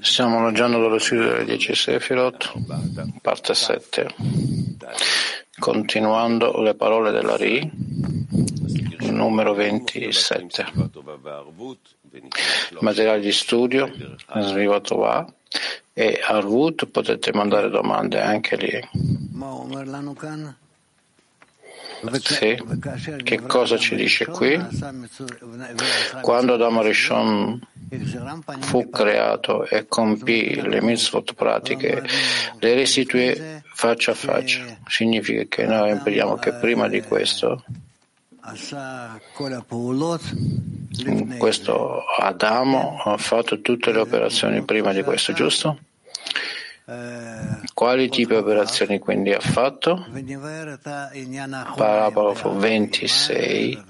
Stiamo leggendo dallo studio delle 10 Sefirot, parte 7, continuando le parole della Ri, numero 27. Materiali di studio, Svivatova e Arvut, potete mandare domande anche lì. Sì. Che cosa ci dice qui? Quando Adamo Rishon fu creato e compì le mitzvot pratiche, le restituì faccia a faccia. Significa che noi impariamo che prima di questo questo Adamo ha fatto tutte le operazioni prima di questo, giusto? Quali tipi di operazioni quindi ha fatto? Paragrafo 26.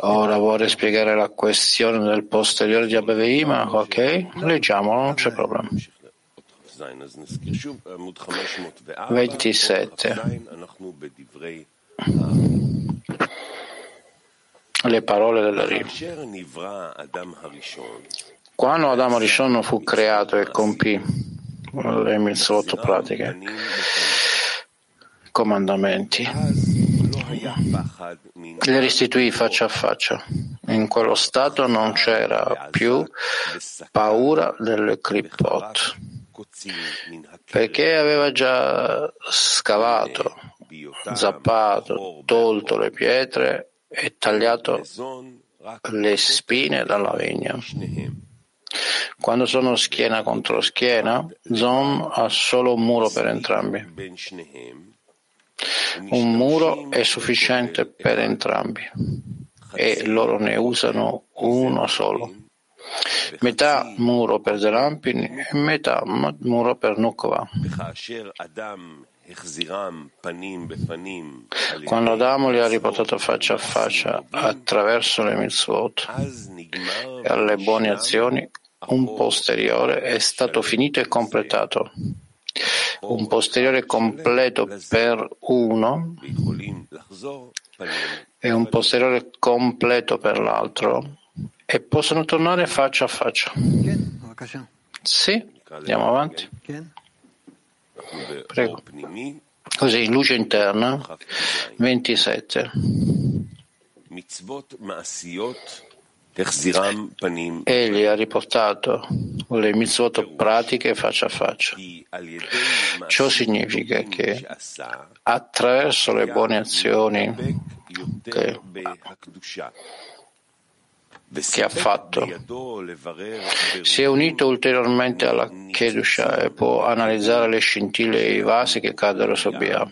Ora vuole spiegare la questione del posteriore di Abeveima? Ok, leggiamolo, non c'è problema. 27 le parole della Ri. Quando Adamo Rishon fu creato e compì le mitzvot pratiche, comandamenti, le restituì faccia a faccia. In quello stato non c'era più paura delle clipot, perché aveva già scavato, zappato, tolto le pietre e tagliato le spine dalla vigna. Quando sono schiena contro schiena, Zon ha solo un muro per entrambi. Un muro è sufficiente per entrambi e loro ne usano uno solo. Metà muro per Zerampin e metà muro per Nukva. Quando Adamo li ha riportato faccia a faccia attraverso le mitzvot e alle buone azioni, un posteriore è stato finito e completato. Un posteriore completo per uno e un posteriore completo per l'altro e possono tornare faccia a faccia. Sì, andiamo avanti. Prego. Così, luce interna, 27. Egli ha riportato le mitzvot pratiche faccia a faccia. Ciò significa che attraverso le buone azioni che che ha fatto. Si è unito ulteriormente alla Kedusha e può analizzare le scintille e i vasi che cadono su Bia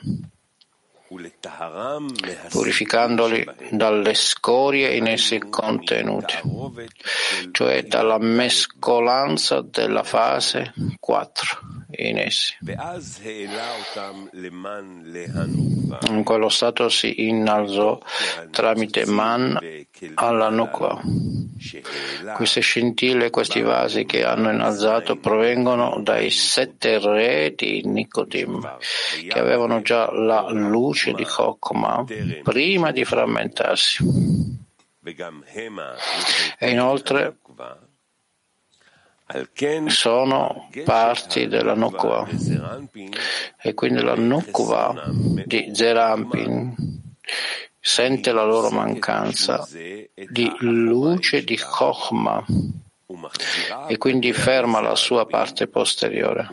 purificandoli dalle scorie in essi contenute, cioè dalla mescolanza della fase 4 in essi. In quello stato si innalzò tramite Man alla Nukva. Queste scintille questi vasi che hanno innalzato provengono dai sette re di Nicodim, che avevano già la luce di Chokma prima di frammentarsi. E inoltre sono parti della Nukva e quindi la Nukva di Zerampin sente la loro mancanza di luce di Chokhmah e quindi ferma la sua parte posteriore.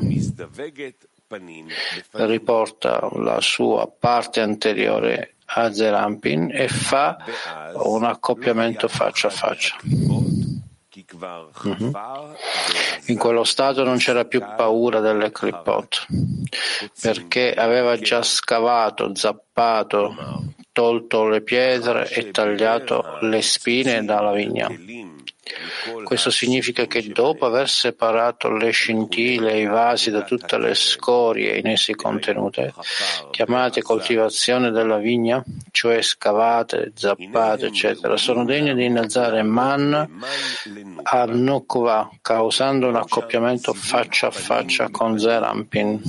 Riporta la sua parte anteriore a Zerampin e fa un accoppiamento faccia a faccia. Mm-hmm. In quello stato non c'era più paura delle clipot, perché aveva già scavato, zappato, tolto le pietre e tagliato le spine dalla vigna. Questo significa che dopo aver separato le scintille e i vasi da tutte le scorie in essi contenute, chiamate coltivazione della vigna, cioè scavate, zappate, eccetera, sono degne di innalzare man a Nukva, causando un accoppiamento faccia a faccia con Zerampin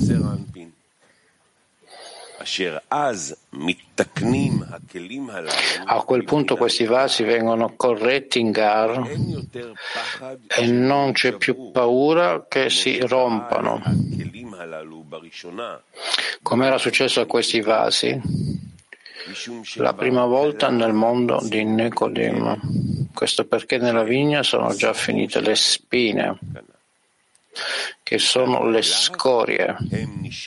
A quel punto questi vasi vengono corretti in Gar e non c'è più paura che si rompano. Come era successo a questi vasi? La prima volta nel mondo di Nicodemo. Questo perché nella vigna sono già finite le spine che sono le scorie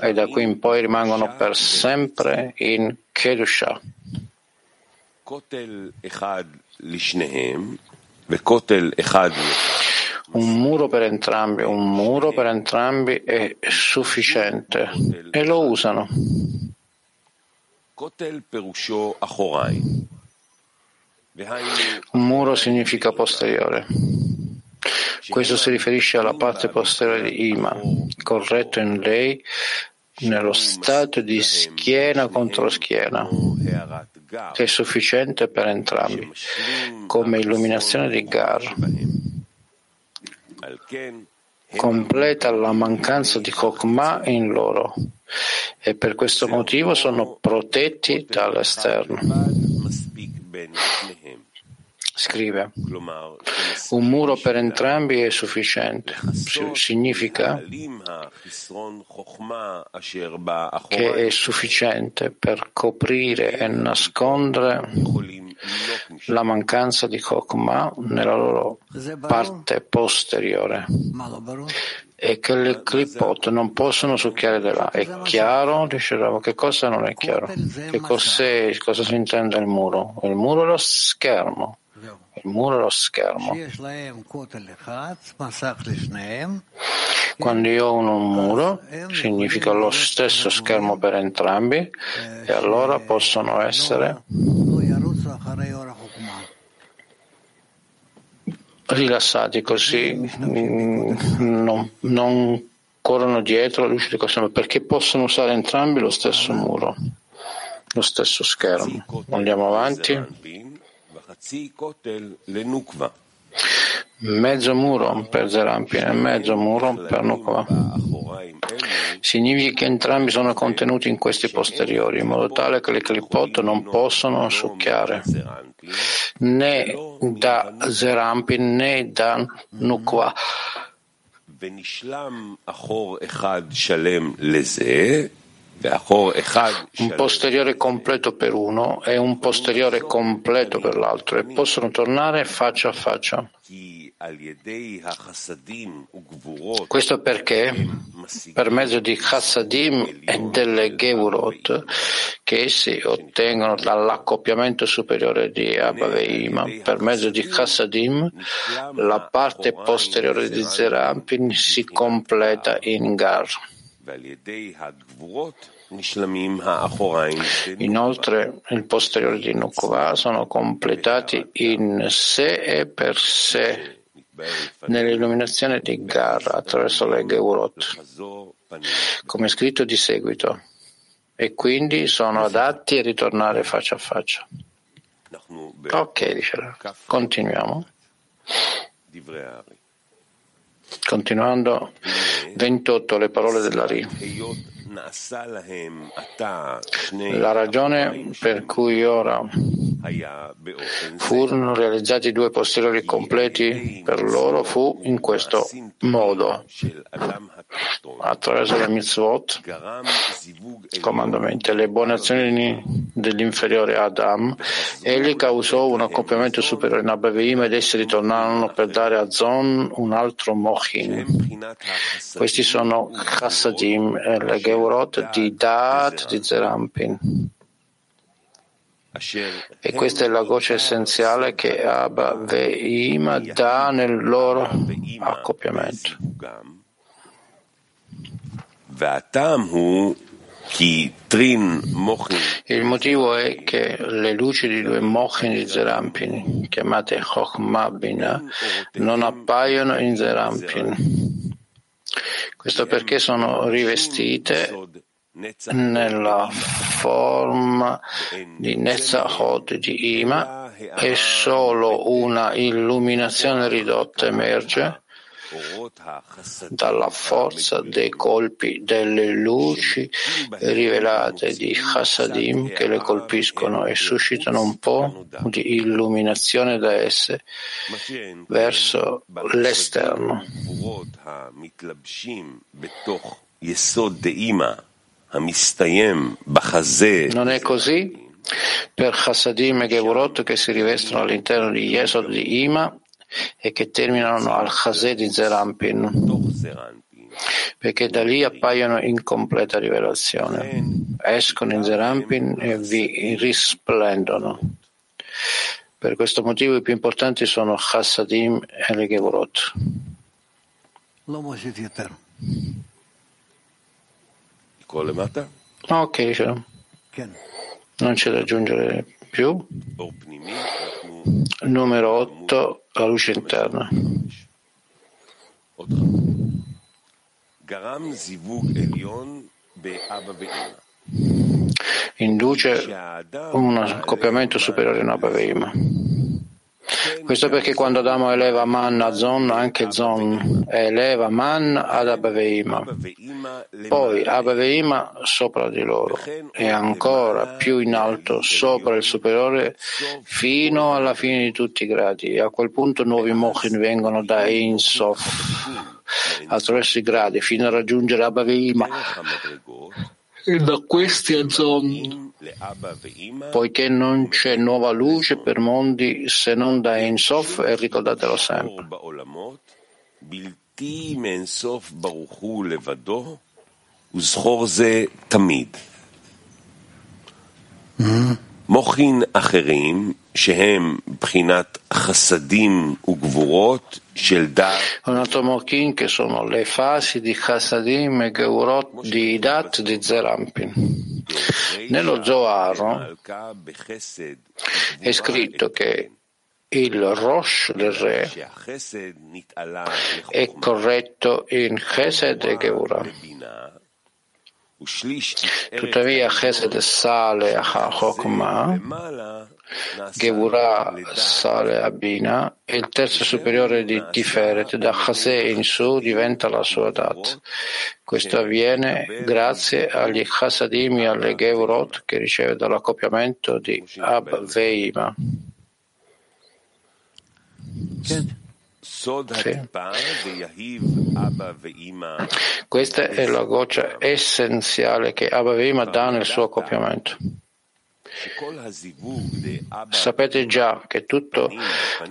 e da qui in poi rimangono per sempre in Kedusha. Un muro per entrambi, un muro per entrambi è sufficiente e lo usano. Un muro significa posteriore. Questo si riferisce alla parte posteriore di Ima, corretto in lei nello stato di schiena contro schiena, che è sufficiente per entrambi, come illuminazione di Gar. Completa la mancanza di Chokmah in loro e per questo motivo sono protetti dall'esterno. Scrive, un muro per entrambi è sufficiente. Significa che è sufficiente per coprire e nascondere la mancanza di Chokmah nella loro parte posteriore e che le clipot non possono succhiare da là. È chiaro? Dicevamo che cosa non è chiaro? Che cos'è, cosa si intende il muro? Il muro è lo schermo. Il muro è lo schermo. Quando io ho un muro, significa lo stesso schermo per entrambi e allora possono essere rilassati così non, non corrono dietro la luce di questo perché possono usare entrambi lo stesso muro, lo stesso schermo. Andiamo avanti. Mezzo muro per Zerampin e mezzo muro per Nukva. Significa che entrambi sono contenuti in questi posteriori, in modo tale che le clipot non possono succhiare né da Zerampin né da Nukva. Un posteriore completo per uno e un posteriore completo per l'altro e possono tornare faccia a faccia. Questo perché per mezzo di Chassadim e delle Gevurot che essi ottengono dall'accoppiamento superiore di Abba Veima, per mezzo di Chassadim la parte posteriore di Zerampin si completa in Gar. Inoltre, il posteriore di Nukva sono completati in sé e per sé nell'illuminazione di Gar attraverso le Geurot, come scritto di seguito, e quindi sono adatti a ritornare faccia a faccia. Ok, dice Continuiamo. Continuando 28 le parole dell'Ari. La ragione per cui ora furono realizzati due posteriori completi per loro fu in questo modo. Attraverso le mitzvot, comandamenti e le buone azioni dell'inferiore Adam, egli causò un accoppiamento superiore in Abaveim ed essi ritornarono per dare a Zon un altro Mochin. Questi sono Chassadim e le Geurot di Daat di Zerampin. E questa è la voce essenziale che Abba Veima dà nel loro accoppiamento. Il motivo è che le luci di due mochin di Zerampin, chiamate Chokhmah Bina, non appaiono in Zerampin. Questo perché sono rivestite nella forma di Netzachot di Ima e solo una illuminazione ridotta emerge dalla forza dei colpi delle luci rivelate di Chassadim che le colpiscono e suscitano un po' di illuminazione da esse verso l'esterno. Non è così per Chassadim e Gevurot che si rivestono all'interno di Yesod di Ima e che terminano al Chazé di Zerampin, perché da lì appaiono in completa rivelazione, escono in Zerampin e vi risplendono. Per questo motivo i più importanti sono Chassadim e le Gevurot. Ok, non c'è da aggiungere più. Numero 8, la luce interna. Induce un accoppiamento superiore in Abba Veima. Questo perché quando Adamo eleva Man a Zon, anche Zon eleva Man ad Abaveima, poi Abaveima sopra di loro e ancora più in alto sopra il superiore fino alla fine di tutti i gradi. A quel punto nuovi mochin vengono da Ein attraverso i gradi fino a raggiungere Abaveima da questi a Zon, poiché non c'è nuova luce per mondi se non da Ein Sof e ricordatelo sempre. Mm-hmm. מוחין אחרים שהם בחינת חסדים וגבורות של דעת. Un altro mochin che sono le fasi di Chassadim e Geurot di Dat di Zerampin. Nello Zohar è scritto che il Rosh del re è corretto in Chesed e Geura. Tuttavia Chesed sale a Chokmah, Gevurah sale a Bina e il terzo superiore di Tiferet da Chase in su diventa la sua Dat. Questo avviene grazie agli Chasadim e alle Gevurot che riceve dall'accoppiamento di Ab Veima. Sì. Questa è la goccia essenziale che Abba Veima dà nel suo accoppiamento. Sapete già che tutto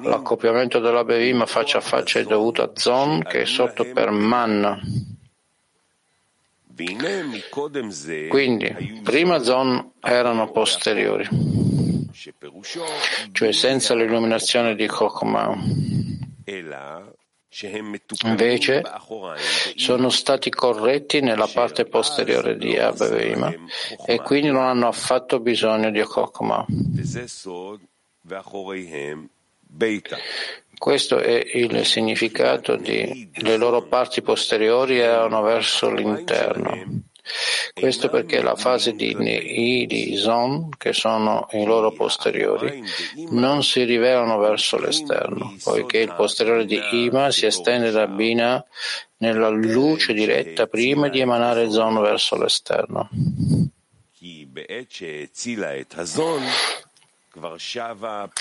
l'accoppiamento della Bevima faccia a faccia è dovuto a Zon che è sotto per Manna. Quindi, prima Zon erano posteriori, cioè senza l'illuminazione di Chokhmah. Invece sono stati corretti nella parte posteriore di Abaveima e quindi non hanno affatto bisogno di Chokmah. Questo è il significato di le loro parti posteriori erano verso l'interno. Questo perché la fase di Zon, che sono i loro posteriori, non si rivelano verso l'esterno, poiché il posteriore di Ima si estende da Bina nella luce diretta prima di emanare Zon verso l'esterno.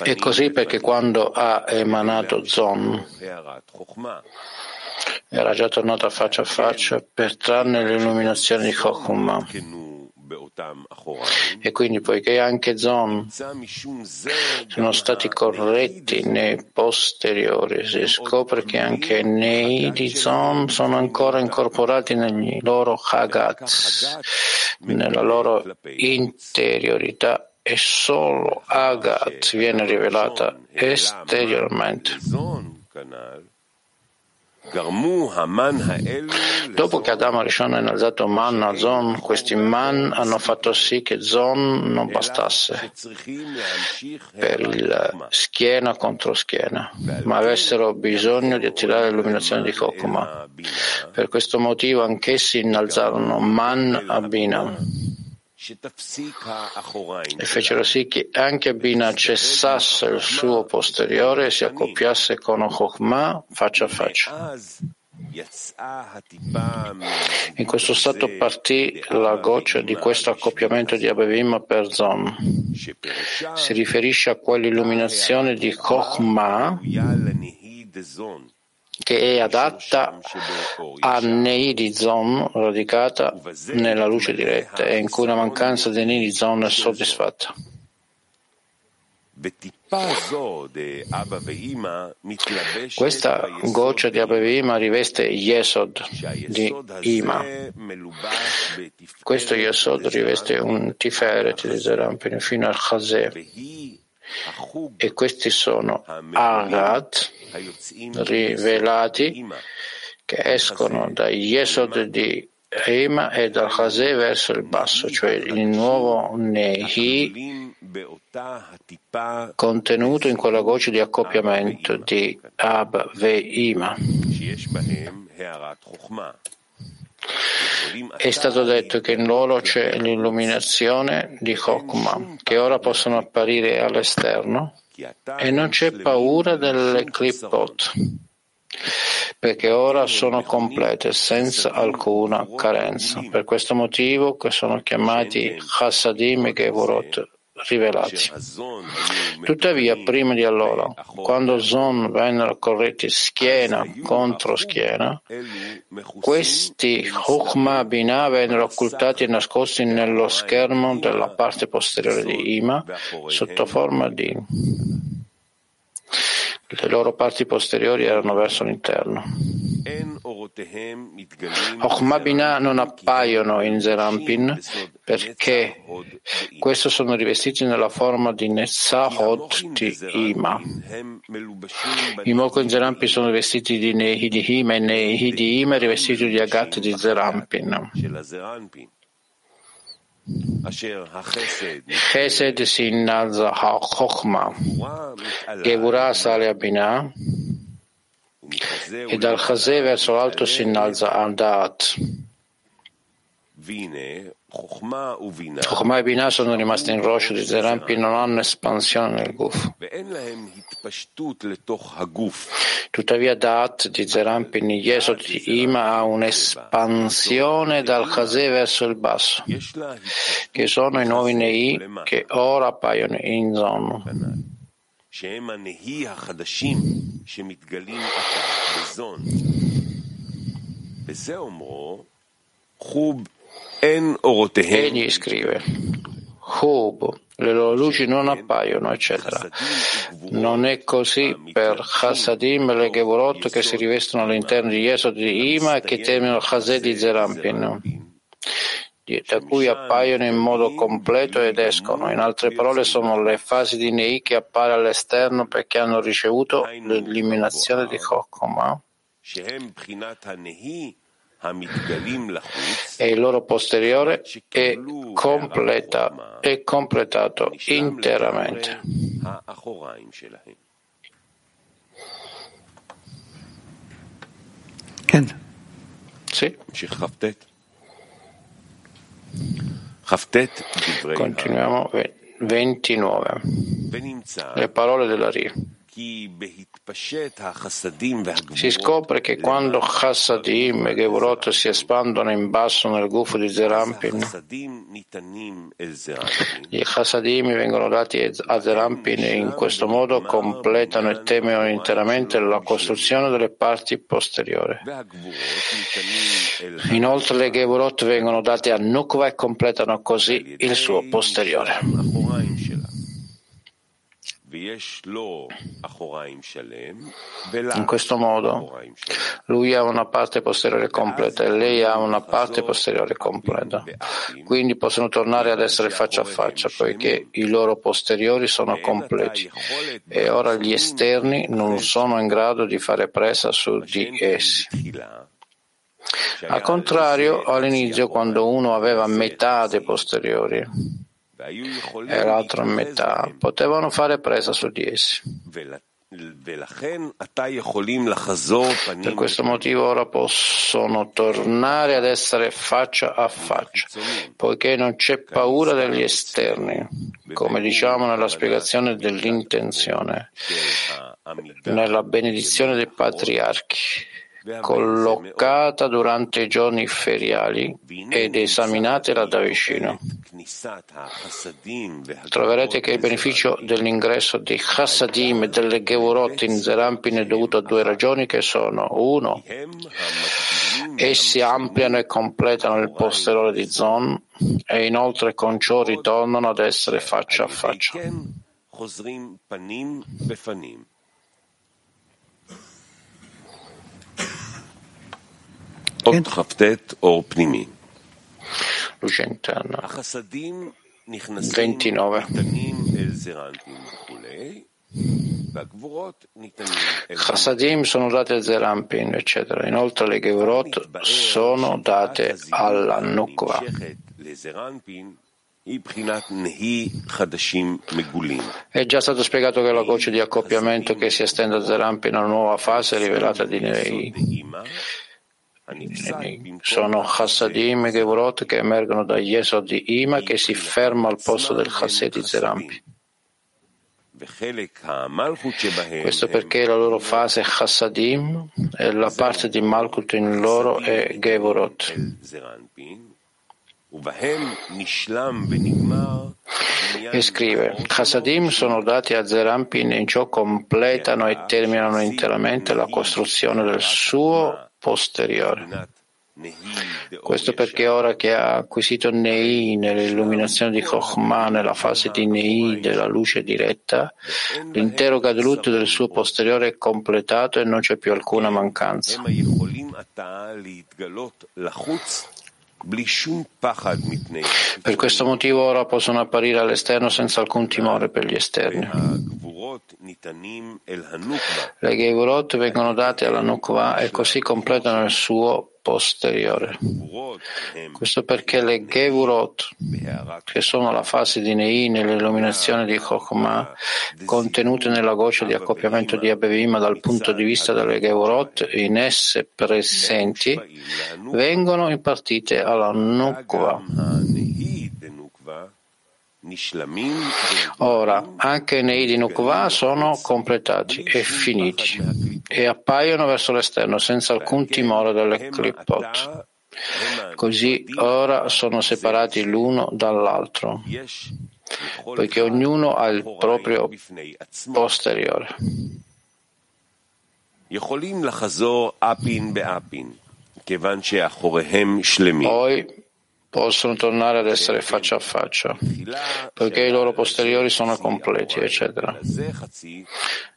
E così perché quando ha emanato Zon era già tornato a faccia a faccia per trarne l'illuminazione di Chokhmah. E quindi, poiché anche Zon sono stati corretti nei posteriori, si scopre che anche nei di Zon sono ancora incorporati negli loro Hagat, nella loro interiorità e solo Agat viene rivelata esteriormente. Dopo che Adamo Rishon ha innalzato Man a Zon, questi Man hanno fatto sì che Zon non bastasse per il schiena contro schiena, ma avessero bisogno di attirare l'illuminazione di Kokuma. Per questo motivo anch'essi innalzarono Man a Bina. E fecero sì che anche Bina cessasse il suo posteriore e si accoppiasse con Chokhmah faccia a faccia. In questo stato partì la goccia di questo accoppiamento di Abevim per Zon. Si riferisce a quell'illuminazione di Chokhmah che è adatta a Neidi Zon radicata nella luce diretta e in cui la mancanza di Neidi Zon è soddisfatta. Questa goccia di Abba e Ima riveste Yesod di Ima. Questo Yesod riveste un Tiferet di Zerampin fino al Chazè. E questi sono Agat, rivelati, che escono da Yesod di Ima e dal Chazè verso il basso, cioè il nuovo Nehi contenuto in quella goccia di accoppiamento di Ab Ve'ima. È stato detto che in loro c'è l'illuminazione di Chokmah, che ora possono apparire all'esterno e non c'è paura delle clipot, perché ora sono complete senza alcuna carenza. Per questo motivo che sono chiamati Chassadim e Gevorot, rivelati. Tuttavia, prima di allora, quando Zon vennero corretti schiena contro schiena, questi Chukma Binah vennero occultati e nascosti nello schermo della parte posteriore di Ima sotto forma di le loro parti posteriori erano verso l'interno. Chokhmah Binah non appaiono in Zerampin perché questi sono rivestiti nella forma di Netzahot di Ima. I Moko in Zerampin sono rivestiti di Nehi di Ima e Nehi di Ima rivestiti di Agat di Zerampin. Chesed si innalza a Chokhmah, Gevurah sale a Binah e dal Chazè verso l'alto si innalza a Da'at. Chokhmah e Binah sono rimasti in Rosh di Zerampi non hanno espansione nel Guf. Tuttavia Da'at di Zerampi di Ima ha un'espansione dal Chazè verso il basso, che sono i nuovi Nei che ora appaiono in Egli scrive, Hub, le loro luci non appaiono, eccetera. Non è così per Chassadim e le Gevorot che si rivestono all'interno di Yesod di Ima e che terminano Chazè di Zerampin, da cui appaiono in modo completo ed escono. In altre parole, sono le fasi di Nei che appare all'esterno perché hanno ricevuto l'eliminazione di Chokoma e il loro posteriore è, completa, è completato interamente. Sì. Continuiamo 29. Le parole della Ri. Si scopre che quando Chassadim e Gevurot si espandono in basso nel gufo di Zerampin, gli Chassadim vengono dati a Zerampin e in questo modo completano e temono interamente la costruzione delle parti posteriori. Inoltre le Gevurot vengono date a Nukva e completano così il suo posteriore. In questo modo lui ha una parte posteriore completa e lei ha una parte posteriore completa. Quindi possono tornare ad essere faccia a faccia poiché i loro posteriori sono completi. e ora gli esterni non sono in grado di fare presa su di essi. Al contrario, all'inizio quando uno aveva metà dei posteriori, e l'altra metà. potevano fare presa su di essi. Per questo motivo ora possono tornare ad essere faccia a faccia, poiché non c'è paura degli esterni, come diciamo nella spiegazione dell'intenzione, nella benedizione dei patriarchi collocata durante i giorni feriali ed esaminatela da vicino. Troverete che il beneficio dell'ingresso di Chassadim e delle Gevorot in Zerampin è dovuto a due ragioni che sono uno, essi ampliano e completano il posteriore di Zon e inoltre con ciò ritornano ad essere faccia a faccia. Luce interna. 29. Chassadim sono date a Zerampin, eccetera. Inoltre le Gevorot sono date alla Nukva. È già stato spiegato che la goccia di accoppiamento che si estende a Zerampin è una nuova fase rivelata di Nei. Sono Chassadim e Gevorot che emergono dagli Yesod di Ima che si ferma al posto del Chassid di Zerampi. Questo perché la loro fase Chassadim e la parte di Malkut in loro è Gevorot. E scrive, Chassadim sono dati a Zerampin e in ciò completano e terminano interamente la costruzione del suo posteriore. Questo perché ora che ha acquisito Nei nell'illuminazione di Chokhmah nella fase di Nei della luce diretta, l'intero Gadlut del suo posteriore è completato e non c'è più alcuna mancanza. Per questo motivo ora possono apparire all'esterno senza alcun timore per gli esterni. Le Gevurot vengono date alla Nukva e così completano il suo posteriore. Questo perché le Gevurot, che sono la fase di Nei nell'illuminazione di Chokhmah, contenute nella goccia di accoppiamento di Abevima dal punto di vista delle Gevurot in esse presenti, vengono impartite alla Nukva. Ora, anche nei di Nukva sono completati e finiti e appaiono verso l'esterno senza alcun timore delle clipot. Così ora sono separati l'uno dall'altro, poiché ognuno ha il proprio posteriore. Poi possono tornare ad essere faccia a faccia, poiché i loro posteriori sono completi, eccetera.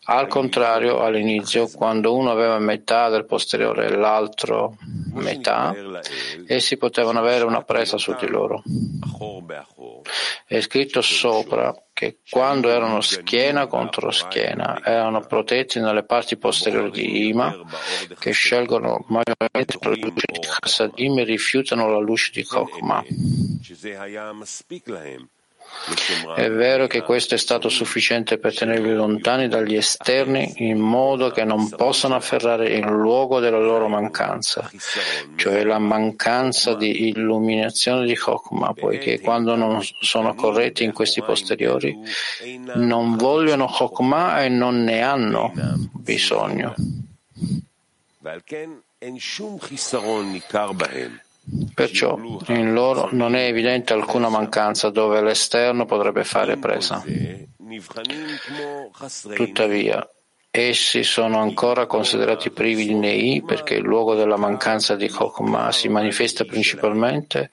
Al contrario, all'inizio, quando uno aveva metà del posteriore e l'altro metà, essi potevano avere una presa su di loro. È scritto sopra che quando erano schiena contro schiena erano protetti nelle parti posteriori di Ima che scelgono maggiormente la luce di Chassadim e rifiutano la luce di Chokmah. È vero che questo è stato sufficiente per tenerli lontani dagli esterni in modo che non possano afferrare il luogo della loro mancanza, cioè la mancanza di illuminazione di Chokmah, poiché quando non sono corretti in questi posteriori non vogliono Chokmah e non ne hanno bisogno. Perciò in loro non è evidente alcuna mancanza dove l'esterno potrebbe fare presa. Tuttavia, essi sono ancora considerati privi di Nei perché il luogo della mancanza di Chokmah si manifesta principalmente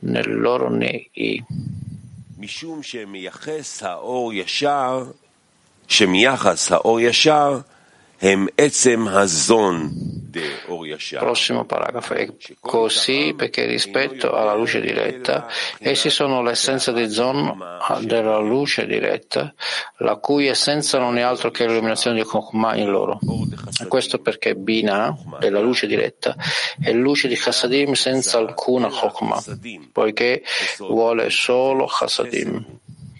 nel loro Nei. Prossimo paragrafo. È così perché rispetto alla luce diretta, essi sono l'essenza di Zon della luce diretta, la cui essenza non è altro che l'illuminazione di Chokhmah in loro. E questo perché Bina, della luce diretta, è luce di Chassadim senza alcuna Chokhmah, poiché vuole solo Chassadim.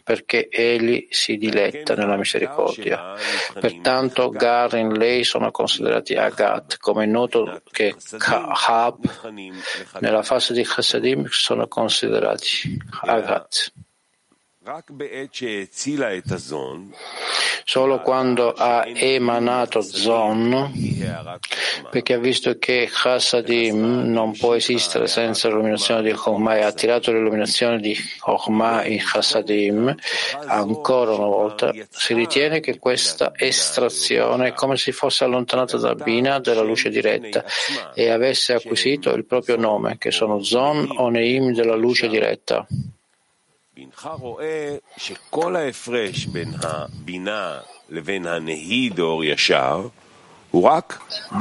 Perché egli si diletta nella misericordia. Pertanto Gar in lei sono considerati Agat, come è noto che Kahab nella fase di Chassadim sono considerati Agat. Solo quando ha emanato Zon, perché ha visto che Chassadim non può esistere senza l'illuminazione di Chokhmah e ha attirato l'illuminazione di Chokhmah in Chassadim, ancora una volta si ritiene che questa estrazione è come se fosse allontanata da Bina della luce diretta e avesse acquisito il proprio nome, che sono Zon o Neim della luce diretta.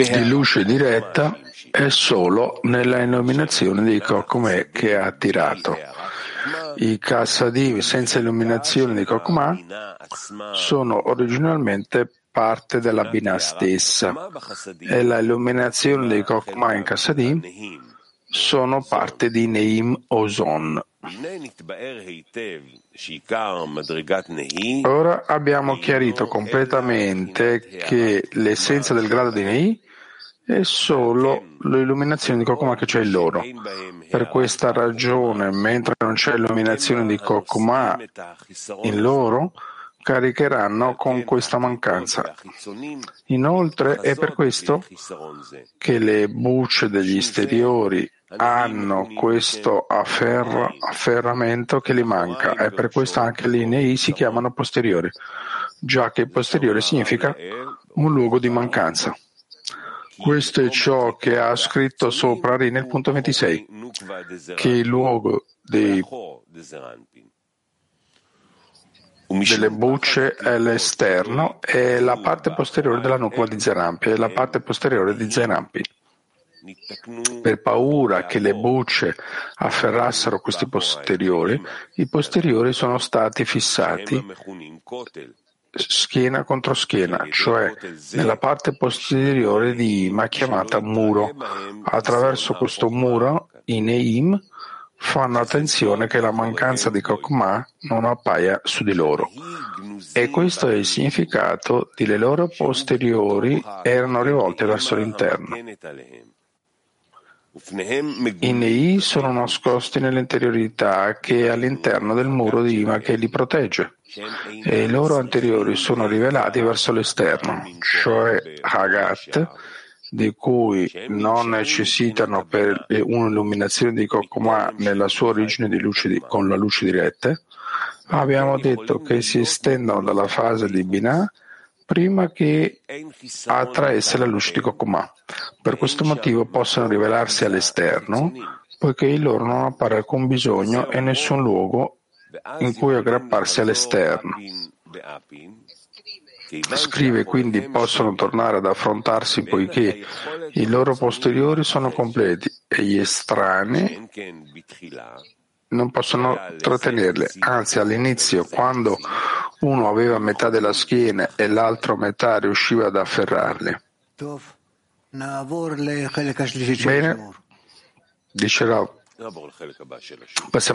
Di luce diretta è solo nella illuminazione di Kokme che ha attirato. I Kassadim senza illuminazione di Kokma sono originalmente parte della Binah stessa e la illuminazione di Kokma in Kassadim sono parte di Neim Ozon. Ora abbiamo chiarito completamente che l'essenza del grado di Nei è solo l'illuminazione di Kokuma che c'è in loro. Per questa ragione, mentre non c'è illuminazione di Kokuma in loro, caricheranno con questa mancanza. Inoltre è per questo che le bucce degli esteriori hanno questo afferra, afferramento che gli manca. E per questo anche le linee si chiamano posteriori, già che posteriore significa un luogo di mancanza. Questo è ciò che ha scritto sopra Ri nel punto 26, che il luogo dei, delle bucce è l'esterno e la parte posteriore della nuvola di Zerampi e la parte posteriore di Zerampi. Per paura che le bucce afferrassero questi posteriori, i posteriori sono stati fissati schiena contro schiena, cioè nella parte posteriore di Ima chiamata muro. Attraverso questo muro i Neim fanno attenzione che la mancanza di Kokma non appaia su di loro. E questo è il significato di le loro posteriori erano rivolte verso l'interno. I Nei sono nascosti nell'interiorità che è all'interno del muro di Ima che li protegge. E i loro anteriori sono rivelati verso l'esterno, cioè Hagat, di cui non necessitano per un'illuminazione di Kokoma nella sua origine di luce di, con la luce diretta, abbiamo detto che si estendono dalla fase di Binah prima che attraesse la luce di Kokuma. Per questo motivo possono rivelarsi all'esterno, poiché in loro non appare alcun bisogno e nessun luogo in cui aggrapparsi all'esterno. Scrive quindi possono tornare ad affrontarsi poiché i loro posteriori sono completi e gli estranei non possono trattenerle, anzi all'inizio quando uno aveva metà della schiena e l'altro metà riusciva ad afferrarle. Bene, dice Rav. Passiamo